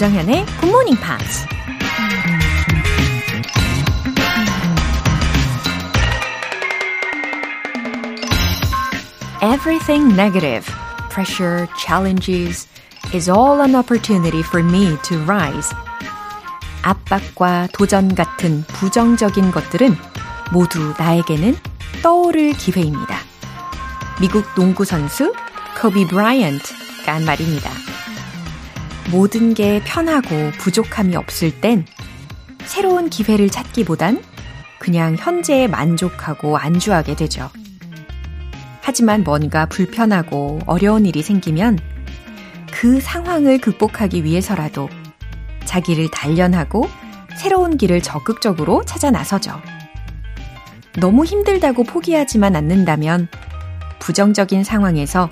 Good Morning Pops. Everything negative, pressure, challenges is all an opportunity for me to rise. 압박과 도전 같은 부정적인 것들은 모두 나에게는 떠오를 기회입니다. 미국 농구 선수 코비 브라이언트가 한 말입니다. 모든 게 편하고 부족함이 없을 땐 새로운 기회를 찾기보단 그냥 현재에 만족하고 안주하게 되죠. 하지만 뭔가 불편하고 어려운 일이 생기면 그 상황을 극복하기 위해서라도 자기를 단련하고 새로운 길을 적극적으로 찾아 나서죠. 너무 힘들다고 포기하지만 않는다면 부정적인 상황에서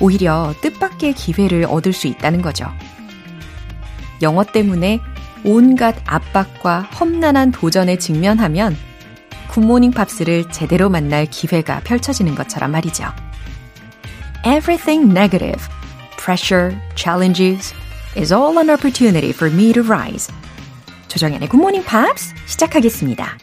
오히려 뜻밖의 기회를 얻을 수 있다는 거죠. 영어 때문에 온갖 압박과 험난한 도전에 직면하면 굿모닝 팝스를 제대로 만날 기회가 펼쳐지는 것처럼 말이죠. Everything negative, pressure, challenges is all an opportunity for me to rise. 조정현의 굿모닝 팝스 시작하겠습니다.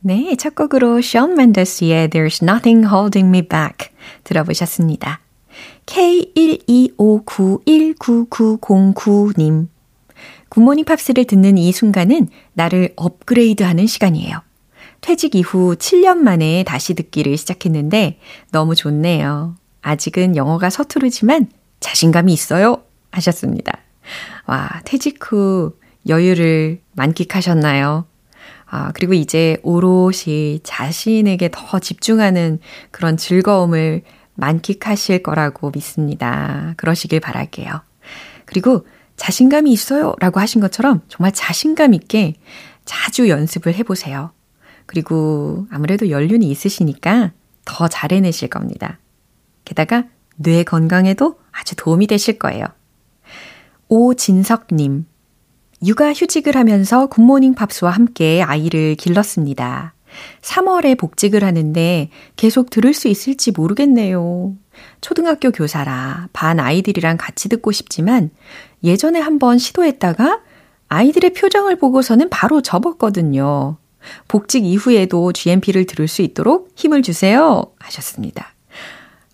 네, 첫 곡으로 숀 멘데스의 There's Nothing Holding Me Back 들어보셨습니다. K125919909님 굿모닝 팝스를 듣는 이 순간은 나를 업그레이드 하는 시간이에요. 퇴직 이후 7년 만에 다시 듣기를 시작했는데 너무 좋네요. 아직은 영어가 서투르지만 자신감이 있어요. 하셨습니다. 와, 퇴직 후 여유를 만끽하셨나요? 아, 그리고 이제 오롯이 자신에게 더 집중하는 그런 즐거움을 만끽하실 거라고 믿습니다. 그러시길 바랄게요. 그리고 자신감이 있어요 라고 하신 것처럼 정말 자신감 있게 자주 연습을 해보세요. 그리고 아무래도 연륜이 있으시니까 더 잘해내실 겁니다. 게다가 뇌 건강에도 아주 도움이 되실 거예요. 오진석님, 육아 휴직을 하면서 굿모닝 팝스와 함께 아이를 길렀습니다. 3월에 복직을 하는데 계속 들을 수 있을지 모르겠네요. 초등학교 교사라 반 아이들이랑 같이 듣고 싶지만 예전에 한번 시도했다가 아이들의 표정을 보고서는 바로 접었거든요. 복직 이후에도 GMP를 들을 수 있도록 힘을 주세요. 하셨습니다.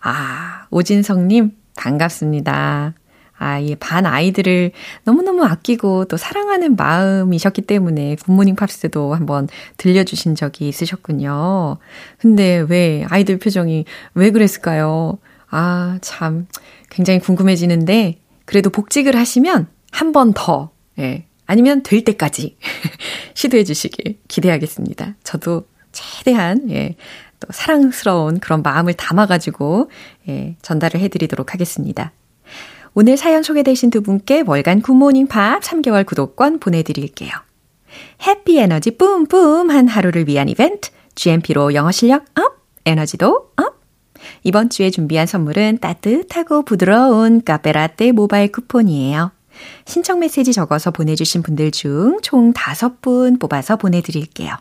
아, 오진성님, 반갑습니다. 아, 이 반 아이들을 너무너무 아끼고 또 사랑하는 마음이셨기 때문에 굿모닝 팝스도 한번 들려주신 적이 있으셨군요. 근데 왜 아이들 표정이 왜 그랬을까요? 아, 참, 굉장히 궁금해지는데, 그래도 복직을 하시면 한 번 더, 예, 아니면 될 때까지 시도해 주시길 기대하겠습니다. 저도 최대한, 예, 또 사랑스러운 그런 마음을 담아가지고, 예, 전달을 해드리도록 하겠습니다. 오늘 사연 소개되신 두 분께 월간 굿모닝 팝스 3개월 구독권 보내드릴게요. happy 에너지 뿜뿜한 하루를 위한 이벤트, GMP로 영어 실력 up, 에너지도 up! 이번 주에 준비한 선물은 따뜻하고 부드러운 카페라떼 모바일 쿠폰이에요. 신청 메시지 적어서 보내주신 분들 중 총 5분 뽑아서 보내드릴게요.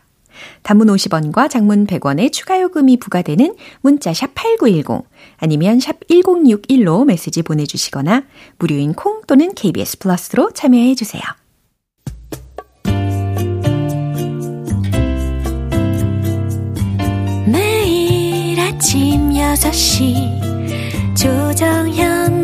단문 50원과 장문 100원의 추가 요금이 부과되는 문자 샵 8910 아니면 샵 1061로 메시지 보내주시거나 무료인 콩 또는 KBS 플러스로 참여해 주세요. 매일 아침 6시 조정현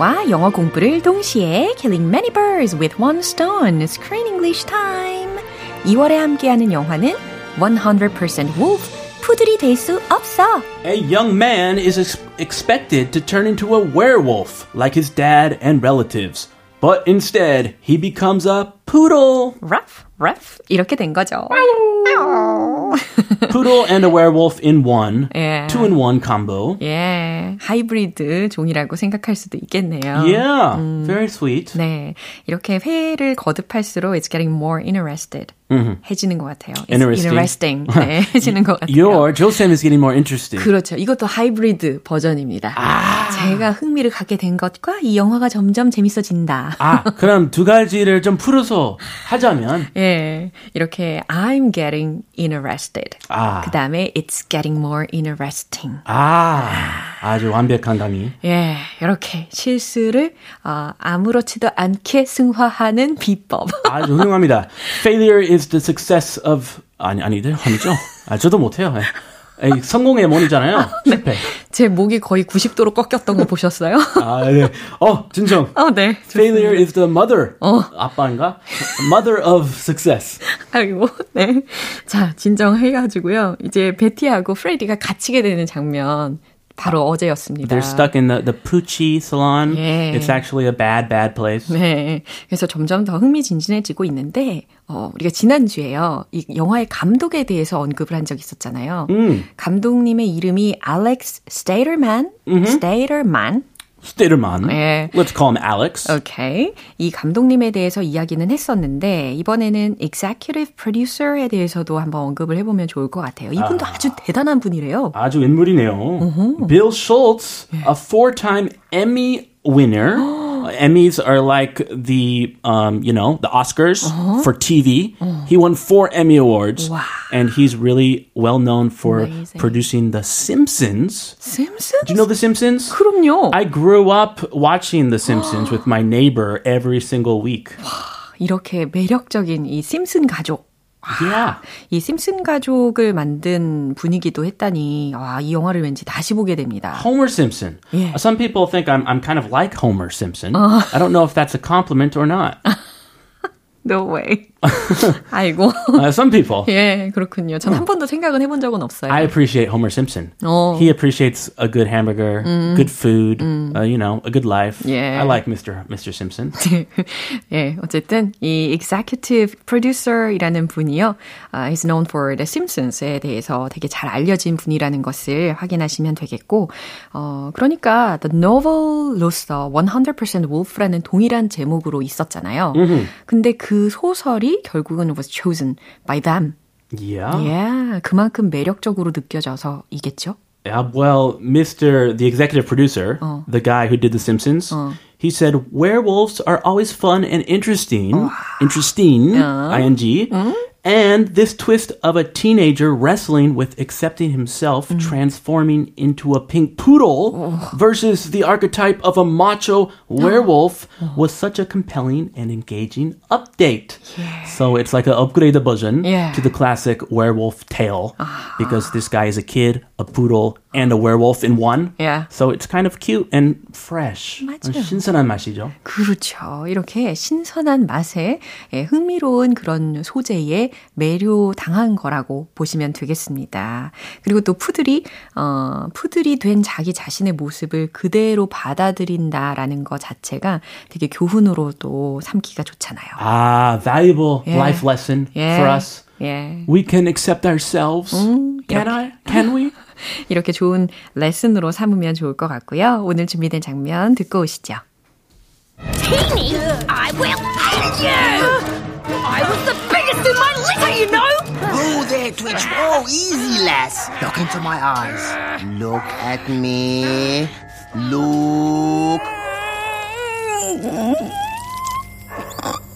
감상과 영어 공부를 동시에 Killing Many Birds with One Stone Screen English Time 2월에 함께하는 영화는 100% Wolf 푸들이 될 수 없어. A young man is ex- expected to turn into a werewolf like his dad and relatives. But instead, he becomes a poodle. ruff, ruff 이렇게 된 거죠. poodle and a werewolf in one. Yeah. Two in one combo. 예, 하이브리드 종이라고 생각할 수도 있겠네요. Yeah, very sweet. 네, 이렇게 회를 거듭할수록 it's getting more interested. 해지는 것 같아요. Interesting. interesting. 네, 해지는 것 같아요. Your Josem is getting more interested. 그렇죠. 이것도 하이브리드 버전입니다. 제가 흥미를 갖게 된 것과 이 영화가 점점 재밌어진다. 아, 그럼 두 가지를 좀 풀어서 하자면 예, 이렇게 I'm getting interested. 아. 그 다음에 it's getting more interesting. 아, 아주 완벽한 강의. 예, 이렇게 실수를 어, 아무렇지도 않게 승화하는 비법. 아주 훌륭합니다. Failure is the success of 아니 아니들 아니죠? 아 저도 못해요. 예. 에이, 성공의 원이잖아요. 실패. 제 목이 거의 90도로 꺾였던 거 보셨어요? 아 네. 어 진정. 어, 네. Failure is the mother. 아빠인가? Mother of success. 아이고, 네. 자, 진정해가지고요. 이제 베티하고 프레디가 갇히게 되는 장면. 바로 어제였습니다. They're stuck in the the Poochie salon. 예. It's actually a bad bad place. 네. 그래서 점점 더 흥미진진해지고 있는데, 어, 우리가 지난주에요. 이 영화의 감독에 대해서 언급을 한 적이 있었잖아요. 감독님의 이름이 알렉스 스테이터만, Stitterman. 예. Let's call him Alex. 오케이. 이 감독님에 대해서 이야기는 했었는데, 이번에는 executive producer에 대해서도 한번 언급을 해보면 좋을 것 같아요. 이분도 아. 주 대단한 분이래요. 아주 인물이네요. Bill Schultz, a four-time Emmy winner. Emmys are like the, um, you know, the Oscars for TV. He won four Emmy awards, Wow. and he's really well known for Amazing. producing The Simpsons. 심슨? Do you know The Simpsons? 그럼요. I grew up watching The Simpsons with my neighbor every single week. 이렇게 매력적인 이 심슨 가족. Yeah. 이 심슨 가족을 만든 분이기도 했다니, 와, 이 영화를 왠지 다시 보게 됩니다. Homer Simpson. Yeah. Some people think I'm I'm kind of like Homer Simpson. I don't know if that's a compliment or not. No way. 아이고. Uh, some people. 예, 그렇군요. 전한 번도 생각은 해본 적은 없어요. I appreciate Homer Simpson. 어. He appreciates a good hamburger, good food, uh, you know, a good life. Yeah. I like Mr. Mr. Simpson. 예, 어쨌든 이 executive producer이라는 분이요, uh, is known for The Simpsons에 대해서 되게 잘 알려진 분이라는 것을 확인하시면 되겠고, 어, 그러니까 The Novel로서 100% Wolf라는 동일한 제목으로 있었잖아요. 근데 그 소설이 결국은 was chosen by them. Yeah. Yeah, 그만큼 매력적으로 느껴져서이겠죠? Yeah, well, Mr. the executive producer, the guy who did The Simpsons, he said werewolves are always fun and interesting. Interesting, ing. And this twist of a teenager wrestling with accepting himself, mm. transforming into a pink poodle versus the archetype of a macho werewolf was such a compelling and engaging update. So it's like an upgraded version Yeah. to the classic werewolf tale ah. because this guy is a kid, a poodle, and a werewolf in one. Yeah. So it's kind of cute and fresh. 맞아요. 신선한 맛이죠. 그렇죠. 이렇게 신선한 맛에 예, 흥미로운 그런 소재에 매료 당한 거라고 보시면 되겠습니다. 그리고 또 푸들이 어 푸들이 된 자기 자신의 모습을 그대로 받아들인다라는 것 자체가 되게 교훈으로도 삼기가 좋잖아요. Ah, valuable Yeah. life lesson 예. for us. 예. We can accept ourselves. can I? Can we? 이렇게 좋은 레슨으로 삼으면 좋을 것 같고요. 오늘 준비된 장면 듣고 오시죠. Teeny, I will eat you! I was the biggest in my litter, you know! Oh, there, Twitch. Oh, easy, lass. Look into my eyes. Look at me. Look.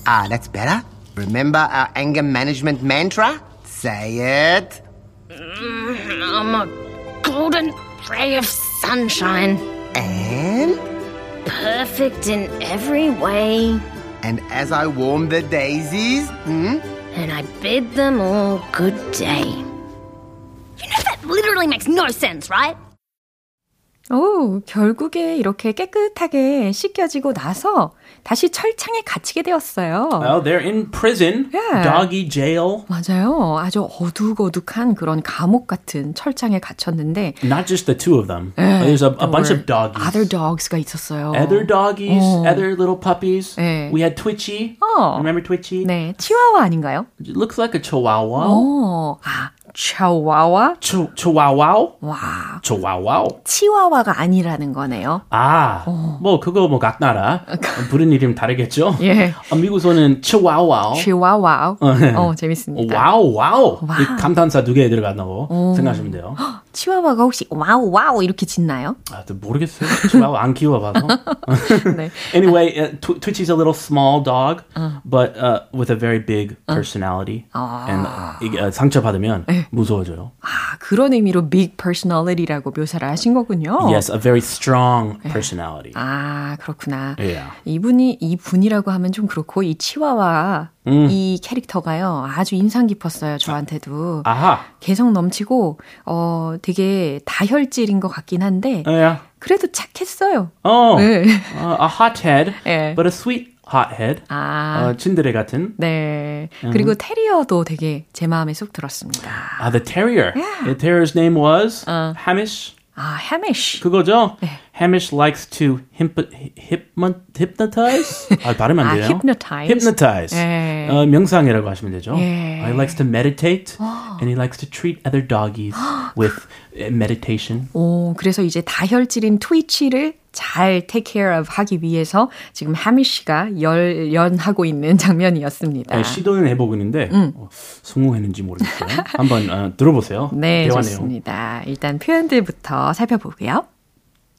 Ah, that's better. Remember our anger management mantra? Say it. I'm a golden ray of sunshine, And? perfect in every way, And as I warm the daisies, hmm? and I bid them all good day. You know that literally makes no sense, right? 오, 결국에 이렇게 깨끗하게 씻겨지고 나서 다시 철창에 갇히게 되었어요. Well, they're in prison, Yeah. doggy jail. 맞아요. 아주 어둑어둑한 그런 감옥 같은 철창에 갇혔는데 Not just the two of them. 예, There's a, a bunch of doggies. Other dogs가 있었어요. Other doggies, 어. other little puppies. 예. We had Twitchy. 어. Remember Twitchy? 네, 치와와 아닌가요? It looks like a chihuahua. 어, 아, 치와와? Chihuahua? 와, chihuahua. 치와와가 아니라는 거네요. 아, 뭐 그거 뭐 각 나라 부른 이름 다르겠죠? 예. 아, 미국에서는. 치와와. 네. 어, 재밌습니다. wow wow. wow. 이 감탄사 두 개 들어간다고 생각하시면 돼요. 치와와가 혹시 wow wow 이렇게 짖나요? 아, 또 모르겠어요. 치와와 안 키워봐서. 네. anyway, uh, Tw- Twitchy's a little small dog, but uh, with a very big personality. And uh, 이게 uh, 상처 받으면 무서워져요. 아, 그런 의미로 big personality라고 묘사를 하신 거군요. Yes, a very strong personality. 아, 그렇구나. Yeah. 이분이, 이분이라고 하면 좀 그렇고, 이 치와와 이 캐릭터가요, 아주 인상 깊었어요, 저한테도. 아하. 개성 넘치고, 어, 되게 다혈질인 것 같긴 한데, Yeah. 그래도 착했어요. Oh, 네. uh, a hothead, 예. but a sweet hothead. 아, 어, 친드레 같은. 네. 그리고 테리어도 되게 제 마음에 쏙 들었습니다. Ah, the terrier. The terrier's name was Hamish. 아, 해미쉬. 그거죠? Hamish likes to himp- hypno- hypnotize? 아, 발음 안 아, 돼요. hypnotize. Hypnotize. 예. 어, 명상이라고 하시면 되죠. 예. He likes to meditate and he likes to treat other doggies with uh, meditation. 오, 그래서 이제 다혈질인 트위치를 잘 take care of 하기 위해서 지금 해미쉬가 열연하고 있는 장면이었습니다. 네, 시도는 해보고 있는데 어, 성공했는지 모르겠어요. 한번 어, 들어보세요. 네, 대화 내용. 좋습니다. 일단 표현들부터 살펴보고요.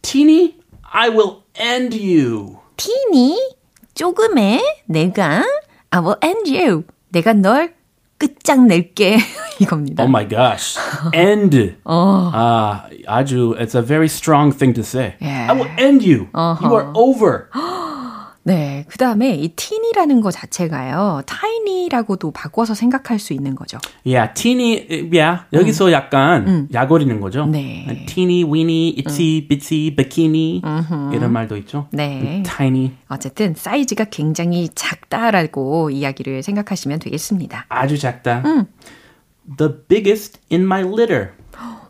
Teeny, I will end you. 티니, 조금의 내가 I will end you. 내가 널 끝장낼게. 이겁니다. Oh my gosh. End. 아, 아주, it's a very strong thing to say. Yeah. I will end you. You are over. 네, 그 다음에 이 티니라는 거 자체가요, tiny라고도 바꿔서 생각할 수 있는 거죠. Yeah, teeny, yeah. 여기서 약간 약어리는 거죠. 네. teeny, weeny, itsy, bitsy, bikini. 이런 말도 있죠. 네. tiny. 어쨌든 사이즈가 굉장히 작다라고 이야기를 생각하시면 되겠습니다. 아주 작다. The biggest in my litter.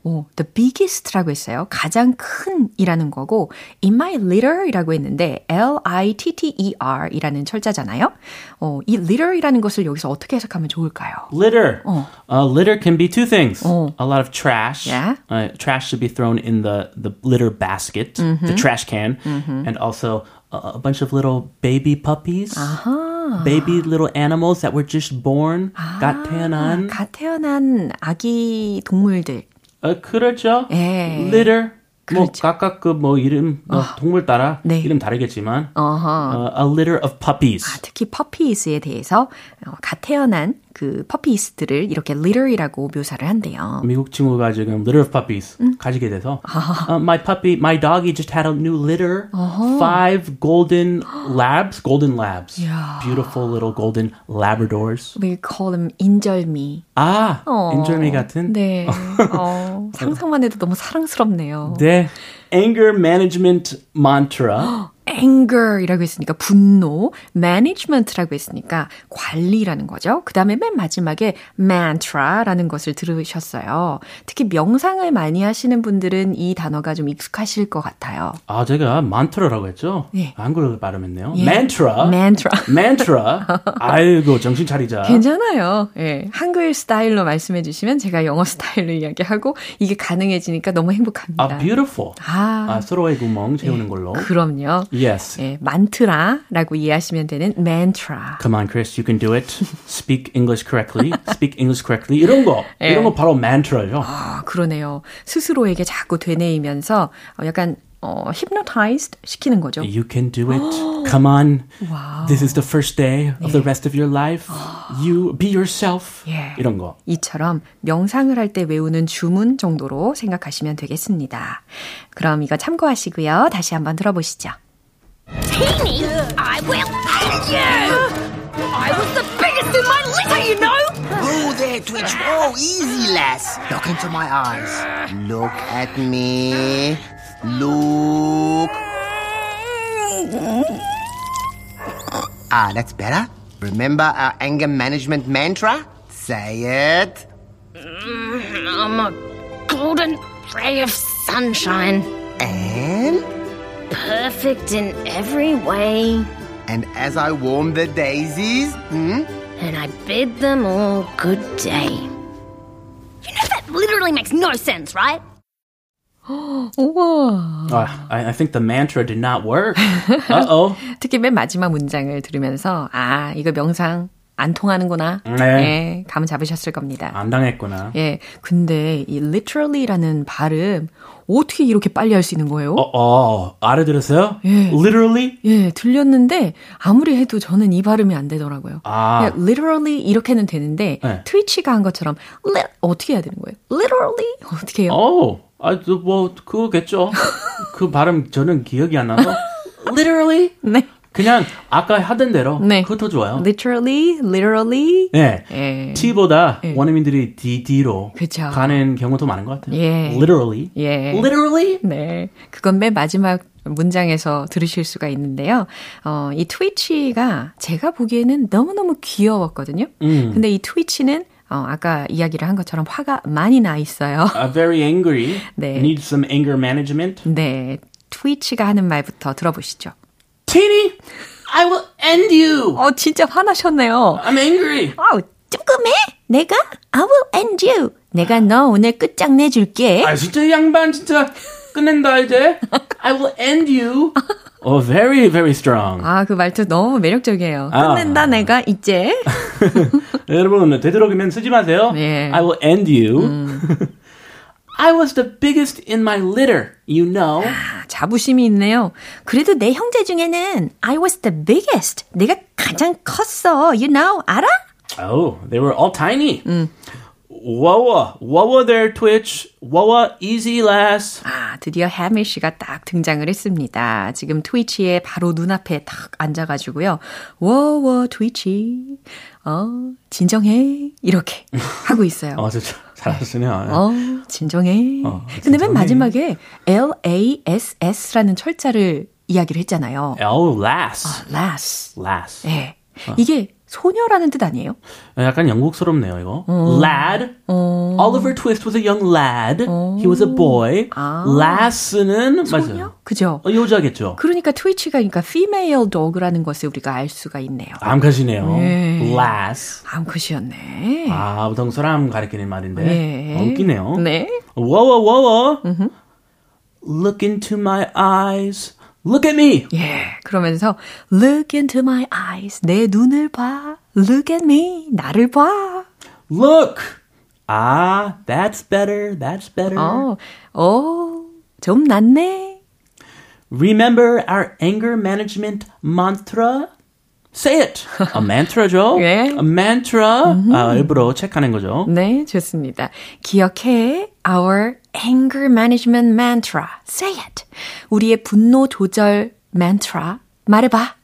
오, the biggest라고 했어요. 가장 큰이라는 거고 in my litter이라고 했는데 L-I-T-T-E-R 이라는 철자잖아요. 어, 이 litter이라는 것을 여기서 어떻게 해석하면 좋을까요? Litter. Uh, litter can be two things. 어. A lot of trash. Yeah. Uh, trash should be thrown in the, the litter basket, the trash can. And also a, bunch of little baby puppies. Baby little animals that were just born. 갓 태어난. 갓 태어난 아기 동물들. 어, 그렇죠. 예. Litter. 뭐 그렇죠. 각각 그 뭐 이름 뭐 동물 따라 네. 이름 다르겠지만. 어, a litter of puppies. 아, 특히 퍼피스에 대해서 어, 갓 태어난 그 퍼피스들을 이렇게 litter이라고 묘사를 한대요. 미국 친구가 지금 litter of puppies 가지게 돼서 uh, my puppy, my doggy just had a new litter. Five golden labs, golden labs. 야. Beautiful little golden labradors. We call them 인절미. 아, 어, 인절미 같은. 네. 어, 상상만 해도 너무 사랑스럽네요. 네. Anger management mantra. Anger이라고 했으니까 분노, management라고 했으니까 관리라는 거죠. 그 다음에 맨 마지막에 mantra라는 것을 들으셨어요. 특히 명상을 많이 하시는 분들은 이 단어가 좀 익숙하실 것 같아요. 아, 제가 mantra라고 했죠? 예. 한국어로 발음했네요. 예. mantra. mantra. mantra. 아이고, 정신 차리자. 괜찮아요. 예. 한글 스타일로 말씀해 주시면 제가 영어 스타일로 이야기하고 이게 가능해지니까 너무 행복합니다. 아, beautiful. 아, 아, 서로의 구멍 채우는 걸로. 그럼요. Yes. 예, 만트라라고 이해하시면 되는 mantra. Come on, Chris, you can do it. Speak English correctly. Speak English correctly. 이런 거, 예. 이런 거 바로 mantra죠. 아, 그러네요. 스스로에게 자꾸 되뇌이면서 어, 약간 어, hypnotized 시키는 거죠. You can do it. Come on. 와우. This is the first day of the rest of your life. You be yourself. 예. 이런 거. 이처럼 명상을 할 때 외우는 주문 정도로 생각하시면 되겠습니다. 그럼 이거 참고하시고요. 다시 한번 들어보시죠. Teeny, I will end you! I was the biggest in my litter, you know! Oh, there? there, Twitch. Oh, easy, lass. Look into my eyes. Look at me. Look. Ah, that's better. Remember our anger management mantra? Say it. I'm a golden ray of sunshine. And? Perfect in every way. And as I warm the daisies, hmm? And I bid them all good day. You know that literally makes no sense, right? 우와. Uh, I, I think the mantra did not work. Uh-oh. 특히 맨 마지막 문장을 들으면서 아, 이거 명상 안 통하는구나. 네. 예, 감은 잡으셨을 겁니다. 안 당했구나. 예, 근데 이 literally라는 발음 어떻게 이렇게 빨리 할 수 있는 거예요? 어, 어, 알아들었어요? Literally? 예, 들렸는데 아무리 해도 저는 이 발음이 안 되더라고요. 아. literally 이렇게는 되는데 네. 트위치가 한 것처럼 li- 어떻게 해야 되는 거예요? literally 어떻게 해요? 어, 아, 저, 뭐, 그거겠죠. 그 발음 저는 기억이 안 나서. Literally? 네. 그냥 아까 하던 대로. 네. 그것도 좋아요. literally, literally. 네. 예. T보다 원어민들이 D, D로 그쵸. 가는 경우도 많은 것 같아요. 예. Literally. 예. Literally? 네. 그건 맨 마지막 문장에서 들으실 수가 있는데요. 어, 이 트위치가 제가 보기에는 너무너무 귀여웠거든요. 음. 근데 이 트위치는 어, 아까 이야기를 한 것처럼 화가 많이 나 있어요. Uh, very angry. 네. Need some anger management. 네. 트위치가 하는 말부터 들어보시죠. Teeny, I will end you. 어, 진짜 화나셨네요. I'm angry. 아우, 조금해? 내가? I will end you. 내가 너 오늘 끝장내 줄게. 아, 진짜 이 양반 진짜 끝낸다 이제. I will end you. Oh, very, very strong. 아, 그 말투 너무 매력적이에요. 아. 끝낸다, 내가 이제. 여러분 되도록이면 쓰지 마세요. 네. I will end you. I was the biggest in my litter, you know. 아, 자부심이 있네요. 그래도 내 형제 중에는 I was the biggest. 내가 가장 컸어. You know, 알아? Oh, they were all tiny. Whoa, whoa there, Twitch. Whoa, easy lass. 아, 드디어 해밀 씨가 딱 등장을 했습니다. 지금 트위치의 바로 눈앞에 딱 앉아가지고요. 워워 트위치. 어, 진정해. 이렇게 하고 있어요. 어, 저, 저, 잘하시네요. 어, 진정해. 어, 근데 맨 진정해. 마지막에 L-A-S-S라는 철자를 이야기를 했잖아요. Oh, lass. lass. Lass. 예. 이게 소녀라는 뜻 아니에요? 약간 영국스럽네요, 이거. Lad. Oliver Twist was a young lad. He was a boy. Lass는 소녀? 맞아요. 그죠? 어, 여자겠죠. 그러니까 트위치가 그러니까 female dog라는 것을 우리가 알 수가 있네요. 암컷이네요. 네. Lass. 암컷이었네. 아, 보통 사람 가리키는 말인데. 네. 어, 웃기네요. 네. Whoa. Look into my eyes. Look at me. 예. 그러면서 look into my eyes. 내 눈을 봐. Look at me. 나를 봐. Look. Ah, that's better. That's better. 어, 어, 좀 낫네. Remember our anger management mantra? Say it. A mantra죠? 예. A mantra. 아, 일부러 체크하는 거죠. 네, 좋습니다. 기억해. Our anger management mantra. Say it. 우리의 분노 조절 mantra. 말해봐.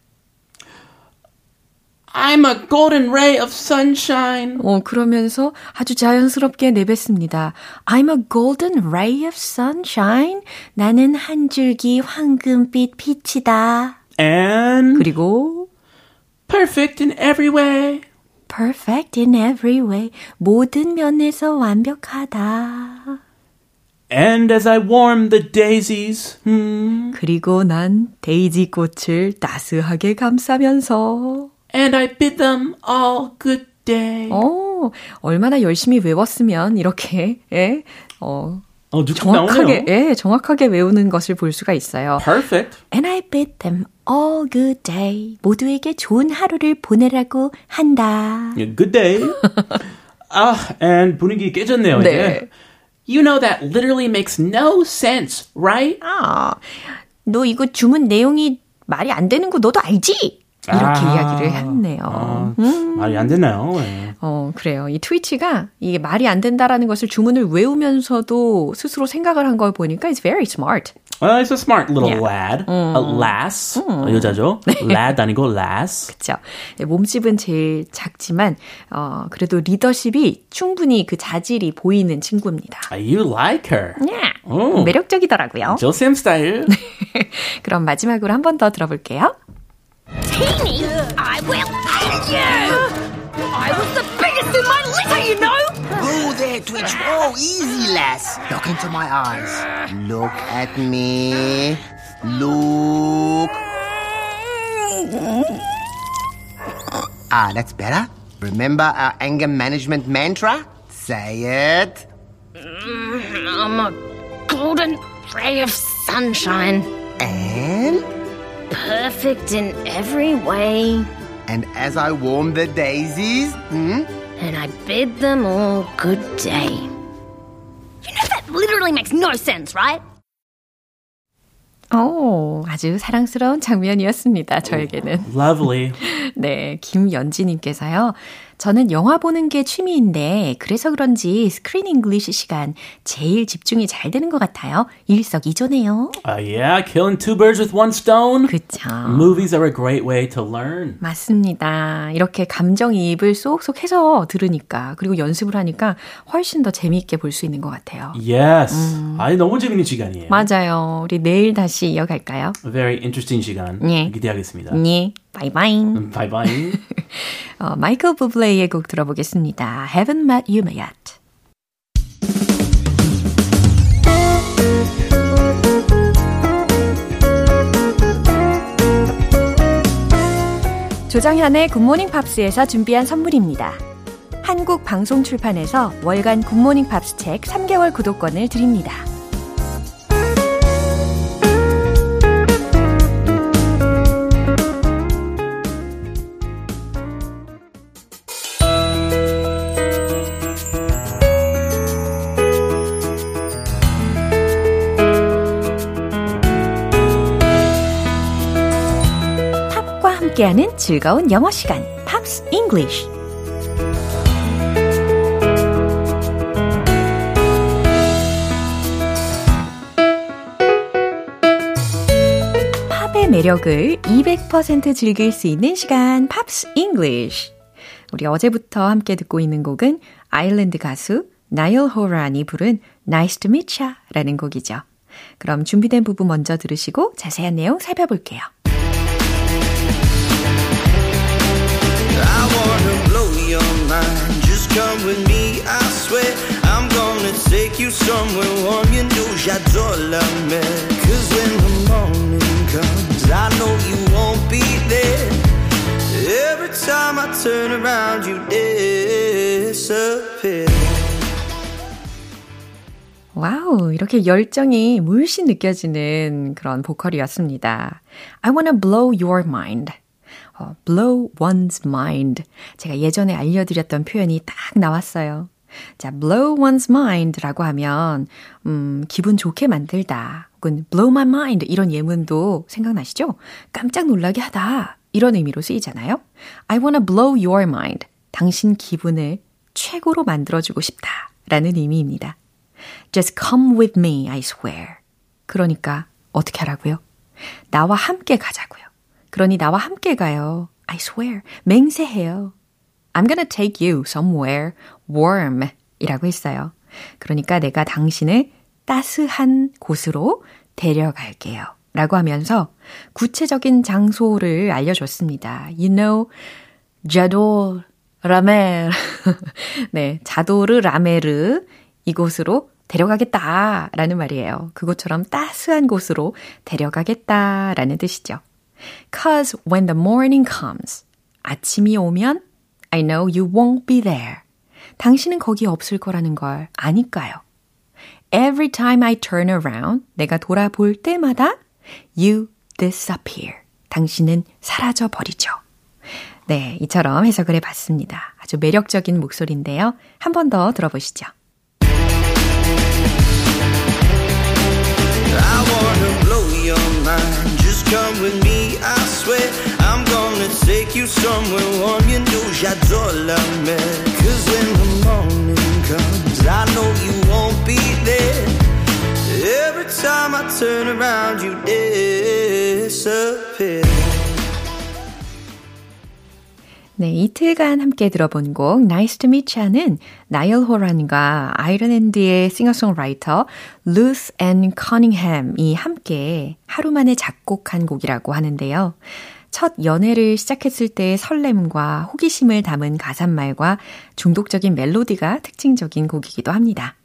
I'm a golden ray of sunshine. 어, 그러면서 아주 자연스럽게 내뱉습니다. I'm a golden ray of sunshine. 나는 한 줄기 황금빛 빛이다. And 그리고 perfect in every way. perfect in every way. 모든 면에서 완벽하다. And as I warm the daisies, hmm, 그리고 난 데이지 꽃을 따스하게 감싸면서 and I bid them all good day. 어, 얼마나 열심히 외웠으면 이렇게 예, 어, 어, 정확하게 나오네요. 예, 정확하게 외우는 것을 볼 수가 있어요. Perfect. And I bid them all good day. 모두에게 좋은 하루를 보내라고 한다. Yeah, good day. 아, and 분위기 깨졌네요, 네. 이제. You know that literally makes no sense, right? 아, 너 이거 주문 내용이 말이 안 되는 거 너도 알지? 이렇게 아, 이야기를 했네요. 아, 말이 안 되나요? 네. 어, 그래요. 이 트위치가 이게 말이 안 된다라는 것을 주문을 외우면서도 스스로 생각을 한 걸 보니까 it's very smart. Well, he's a smart little yeah. lad. 음. A lass. 음. 여자죠. 네. lad 아니고 lass. 그렇죠. 몸집은 제일 작지만 어, 그래도 리더십이 충분히 그 자질이 보이는 친구입니다. You like her. 네. 음. 매력적이더라고요. 조쌤 스타일. 그럼 마지막으로 한 번 더 들어볼게요. Teeny, I will end you! I was the biggest in my litter, you know! Oh, there, Twitch. Oh, easy, lass. Look into my eyes. Look at me. Look. Ah, that's better. Remember our anger management mantra? Say it. I'm a golden ray of sunshine. And? Perfect in every way. And as I warm the daisies, hmm? And I bid them all good day. You know that literally makes no sense, right? 오, 아주 사랑스러운 장면이었습니다. 저에게는. Lovely. 네, 김연지님께서요. 저는 영화 보는 게 취미인데 그래서 그런지 Screen English 시간 제일 집중이 잘 되는 것 같아요. 일석이조네요. Uh, yeah, killing two birds with one stone. 그쵸. Movies are a great way to learn. 맞습니다. 이렇게 감정이입을 쏙쏙 해서 들으니까 그리고 연습을 하니까 훨씬 더 재미있게 볼 수 있는 것 같아요. Yes. 음. 아니 너무 재밌는 시간이에요. 맞아요. 우리 내일 다시 이어갈까요? Very interesting 시간. 네. 기대하겠습니다. 네. Bye bye. Bye bye. 어, 마이클 부블레의 곡 들어보겠습니다. Haven't met you yet. 조정현의 Good Morning Pops에서 준비한 선물입니다. 한국 방송 출판에서 월간 굿모닝 팝스 책 3개월 구독권을 드립니다. 함께하는 즐거운 영어 시간, Pops English. 팝의 매력을 200% 즐길 수 있는 시간, Pops English. 우리 어제부터 함께 듣고 있는 곡은 아일랜드 가수 나일 호란이 부른 Nice to Meet Ya 라는 곡이죠. 그럼 준비된 부분 먼저 들으시고 자세한 내용 살펴볼게요. Come with me, I swear I'm gonna take you somewhere warm You know j'adore Cause when the morning comes I know you won't be there Every time I turn around you disappear 와우, 이렇게 열정이 물씬 느껴지는 그런 보컬이었습니다. I wanna blow your mind. 어, blow one's mind. 제가 예전에 알려드렸던 표현이 딱 나왔어요. 자, blow one's mind라고 하면, 음, 기분 좋게 만들다. 혹은 blow my mind 이런 예문도 생각나시죠? 깜짝 놀라게 하다. 이런 의미로 쓰이잖아요. I wanna blow your mind. 당신 기분을 최고로 만들어주고 싶다. 라는 의미입니다. Just come with me, I swear. 그러니까 어떻게 하라고요? 나와 함께 가자고요. 그러니 나와 함께 가요. I swear. 맹세해요. I'm gonna take you somewhere warm 이라고 했어요. 그러니까 내가 당신을 따스한 곳으로 데려갈게요. 라고 하면서 구체적인 장소를 알려줬습니다. You know, 자도 라메 네, 자도르 라메르 이곳으로 데려가겠다 라는 말이에요. 그곳처럼 따스한 곳으로 데려가겠다 라는 뜻이죠. Cause when the morning comes, 아침이 오면 I know you won't be there. 당신은 거기 없을 거라는 걸 아니까요. Every time I turn around, 내가 돌아볼 때마다 you disappear. 당신은 사라져 버리죠. 네, 이처럼 해석을 해 봤습니다. 아주 매력적인 목소리인데요. 한 번 더 들어보시죠. I wanna blow your mind. Just come with me. Take you somewhere warm. You know j'adore la mer. Cause when the morning comes, I know you won't be there. Every time I turn around. disappear. 네, 이틀간 함께 들어본 곡 Nice to Meet You는 나일 호란과 아이르랜드의 싱어송라이터 루스 앤 커닝햄이 함께 하루 만에 작곡한 곡이라고 하는데요. 첫 연애를 시작했을 때의 설렘과 호기심을 담은 가사말과 중독적인 멜로디가 특징적인 곡이기도 합니다.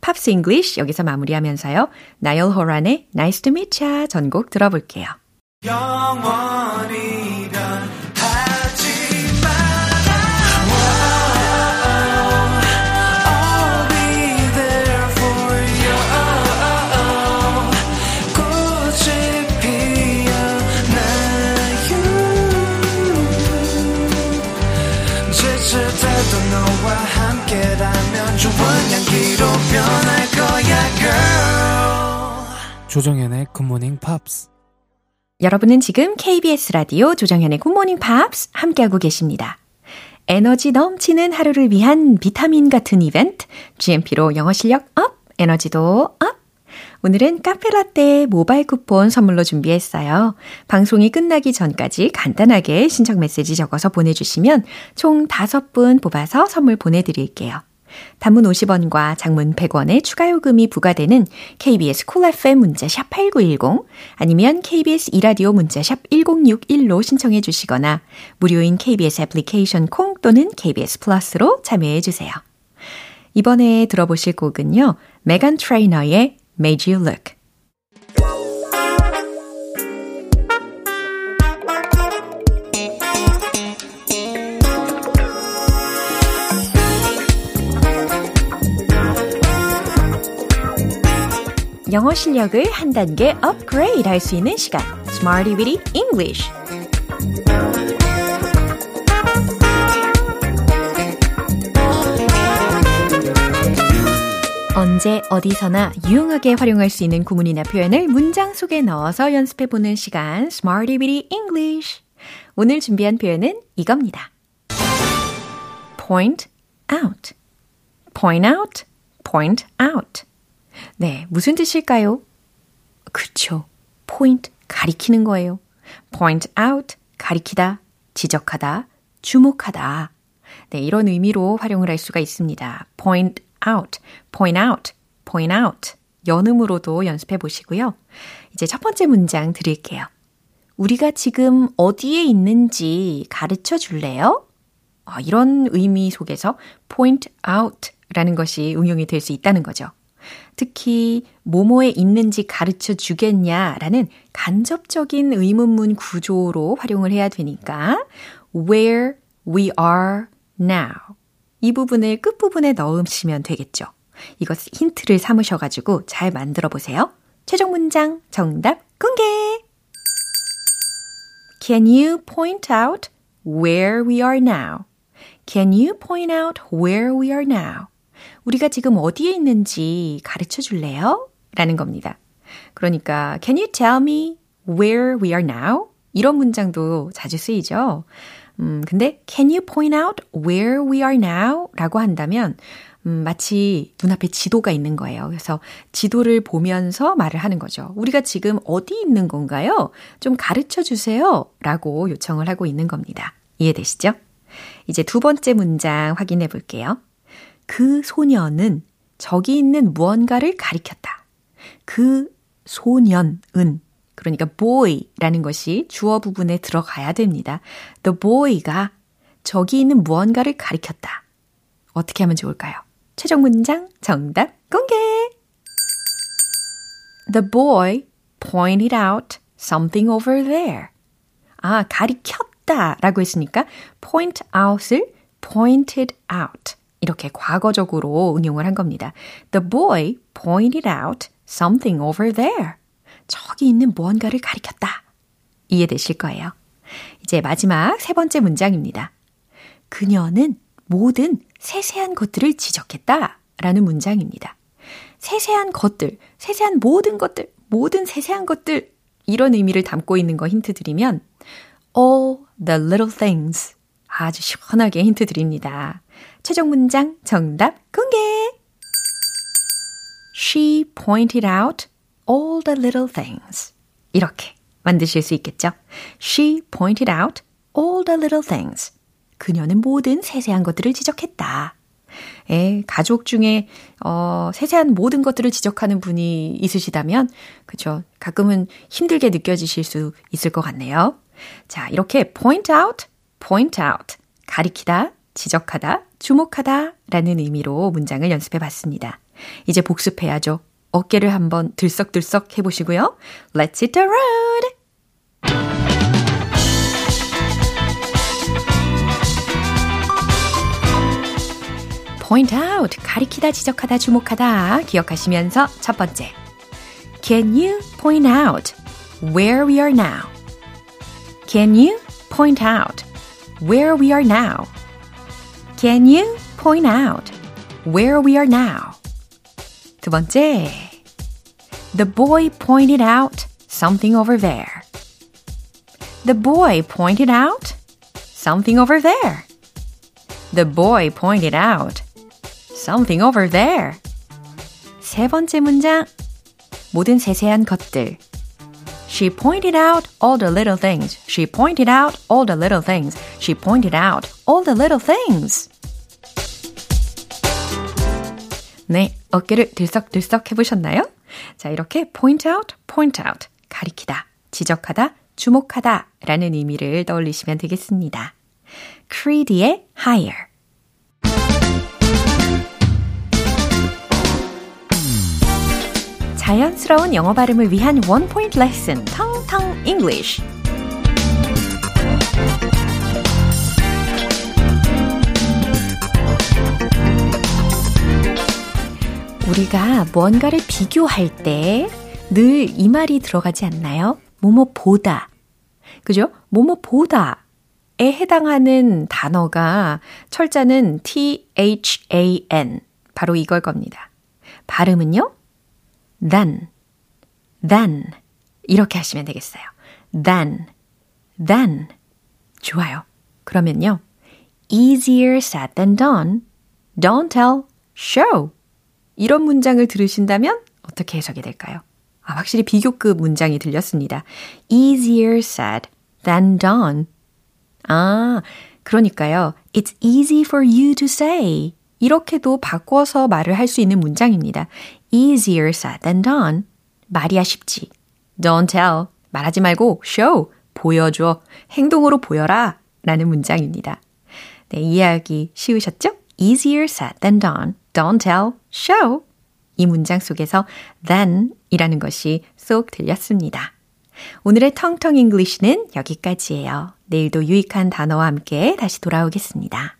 Pops English 여기서 마무리하면서요. 나일 호란의 Nice to Meet You 전곡 들어볼게요. 영원히 조정현의 Good Morning Pops 여러분은 지금 KBS 라디오 조정현의 Good Morning Pops 함께하고 계십니다. 에너지 넘치는 하루를 위한 비타민 같은 이벤트 GMP로 영어 실력 up, 에너지도 up. 오늘은 카페라떼 모바일 쿠폰 선물로 준비했어요. 방송이 끝나기 전까지 간단하게 신청 메시지 적어서 보내주시면 총 5분 뽑아서 선물 보내드릴게요. 단문 50원과 장문 100원의 추가 요금이 부과되는 KBS 콜 cool 문자샵 8910 아니면 KBS 이라디오 문자샵 1061로 신청해 주시거나 무료인 KBS 애플리케이션 콩 또는 KBS 플러스로 참여해 주세요. 이번에 들어보실 곡은요. 메간 트레이너의 Made You Look 영어 실력을 한 단계 업그레이드 할 수 있는 시간. Smarty Weedy English. 언제 어디서나 유용하게 활용할 수 있는 구문이나 표현을 문장 속에 넣어서 연습해 보는 시간. Smarty Weedy English. 오늘 준비한 표현은 이겁니다. point out. Point out. Point out 네, 무슨 뜻일까요? 그쵸. point 가리키는 거예요. point out 가리키다, 지적하다, 주목하다. 네, 이런 의미로 활용을 할 수가 있습니다. point out, point out, point out. 연음으로도 연습해 보시고요. 이제 첫 번째 문장 드릴게요. 우리가 지금 어디에 있는지 가르쳐 줄래요? 어, 이런 의미 속에서 point out 라는 것이 응용이 될 수 있다는 거죠. 특히 뭐뭐에 있는지 가르쳐 주겠냐라는 간접적인 의문문 구조로 활용을 해야 되니까 where we are now 이 부분을 끝부분에 넣으시면 되겠죠. 이것 힌트를 삼으셔가지고 잘 만들어 보세요. 최종 문장 정답 공개! Can you point out where we are now? Can you point out where we are now? 우리가 지금 어디에 있는지 가르쳐 줄래요? 라는 겁니다. 그러니까, can you tell me where we are now? 이런 문장도 자주 쓰이죠. 음, 근데 can you point out where we are now? 라고 한다면 음, 마치 눈앞에 지도가 있는 거예요. 그래서 지도를 보면서 말을 하는 거죠. 우리가 지금 어디 있는 건가요? 좀 가르쳐 주세요. 라고 요청을 하고 있는 겁니다. 이해되시죠? 이제 두 번째 문장 확인해 볼게요. 그 소년은 저기 있는 무언가를 가리켰다. 그 소년은 그러니까 boy라는 것이 주어 부분에 들어가야 됩니다. The boy가 저기 있는 무언가를 가리켰다. 어떻게 하면 좋을까요? 최종 문장 정답 공개! The boy pointed out something over there. 아, 가리켰다 라고 했으니까 point out을 pointed out. 이렇게 과거적으로 응용을 한 겁니다. The boy pointed out something over there. 저기 있는 무언가를 가리켰다. 이해되실 거예요. 이제 마지막 세 번째 문장입니다. 그녀는 모든 세세한 것들을 지적했다. 라는 문장입니다. 세세한 것들, 세세한 모든 것들, 모든 세세한 것들, 이런 의미를 담고 있는 거 힌트 드리면, all the little things. 아주 시원하게 힌트 드립니다. 최종 문장 정답 공개! She pointed out all the little things. 이렇게 만드실 수 있겠죠. She pointed out all the little things. 그녀는 모든 세세한 것들을 지적했다. 예, 가족 중에 어, 세세한 모든 것들을 지적하는 분이 있으시다면 그죠? 가끔은 힘들게 느껴지실 수 있을 것 같네요. 자, 이렇게 point out, point out 가리키다, 지적하다, 주목하다 라는 의미로 문장을 연습해 봤습니다. 이제 복습해야죠. 어깨를 한번 들썩들썩 해보시고요. Let's hit the road! point out, 가리키다, 지적하다, 주목하다 기억하시면서 첫 번째. Can you point out where we are now? Can you point out where we are now? Can you point out where we are now? 두 번째. The boy pointed out something over there. The boy pointed out something over there. The boy pointed out something over there. 세 번째 문장. 모든 세세한 것들. She pointed out all the little things. She pointed out all the little things. She pointed out all the little things. 네, 어깨를 들썩들썩 해보셨나요? 자, 이렇게 point out, point out. 가리키다, 지적하다, 주목하다 라는 의미를 떠올리시면 되겠습니다. Creed의 higher. 자연스러운 영어 발음을 위한 원 포인트 레슨 텅텅 English. 우리가 뭔가를 비교할 때 늘 이 말이 들어가지 않나요? 뭐뭐 보다. 그죠? 뭐뭐 보다 에 해당하는 단어가 철자는 T-H-A-N. 바로 이걸 겁니다. 발음은요? Than, than. 이렇게 하시면 되겠어요. than, than. 좋아요. 그러면요. easier said than done. Don't tell, show. 이런 문장을 들으신다면 어떻게 해석이 될까요? 아, 확실히 비교급 문장이 들렸습니다. easier said than done. 아, 그러니까요. It's easy for you to say. 이렇게도 바꿔서 말을 할 수 있는 문장입니다. easier said than done. 말이야 쉽지. Don't tell. 말하지 말고 show. 보여줘. 행동으로 보여라. 라는 문장입니다. 네, 이해하기 쉬우셨죠? easier said than done. Don't tell. show. 이 문장 속에서 than 이라는 것이 쏙 들렸습니다. 오늘의 텅텅 English는 여기까지예요. 내일도 유익한 단어와 함께 다시 돌아오겠습니다.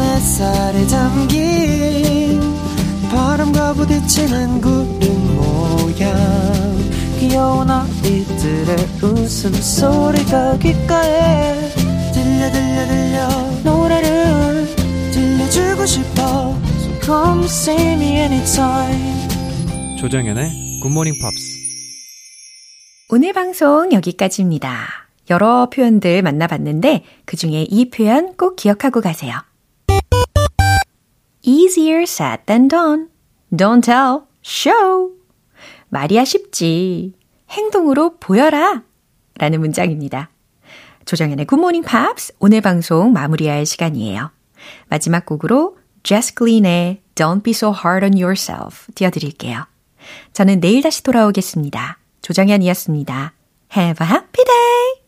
햇살에 담긴 바람과 부딪히는 구름 모양. 귀여운 아이들의 웃음소리가 귓가에 들려 들려 들려. 노래를 들려주고 싶어. So come see me anytime. 조정연의 굿모닝 팝스 오늘 방송 여기까지입니다. 여러 표현들 만나봤는데 그 중에 이 표현 꼭 기억하고 가세요. Easier said than done. Don't tell, show. 말이야 쉽지. 행동으로 보여라. 라는 문장입니다. 조정현의 Good Morning Pops 오늘 방송 마무리할 시간이에요. 마지막 곡으로 제스 글린의 Don't be so hard on yourself 띄워드릴게요. 저는 내일 다시 돌아오겠습니다. 조정현이었습니다. Have a happy day!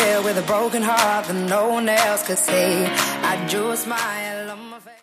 With a broken heart that no one else could see. I drew a smile on my face.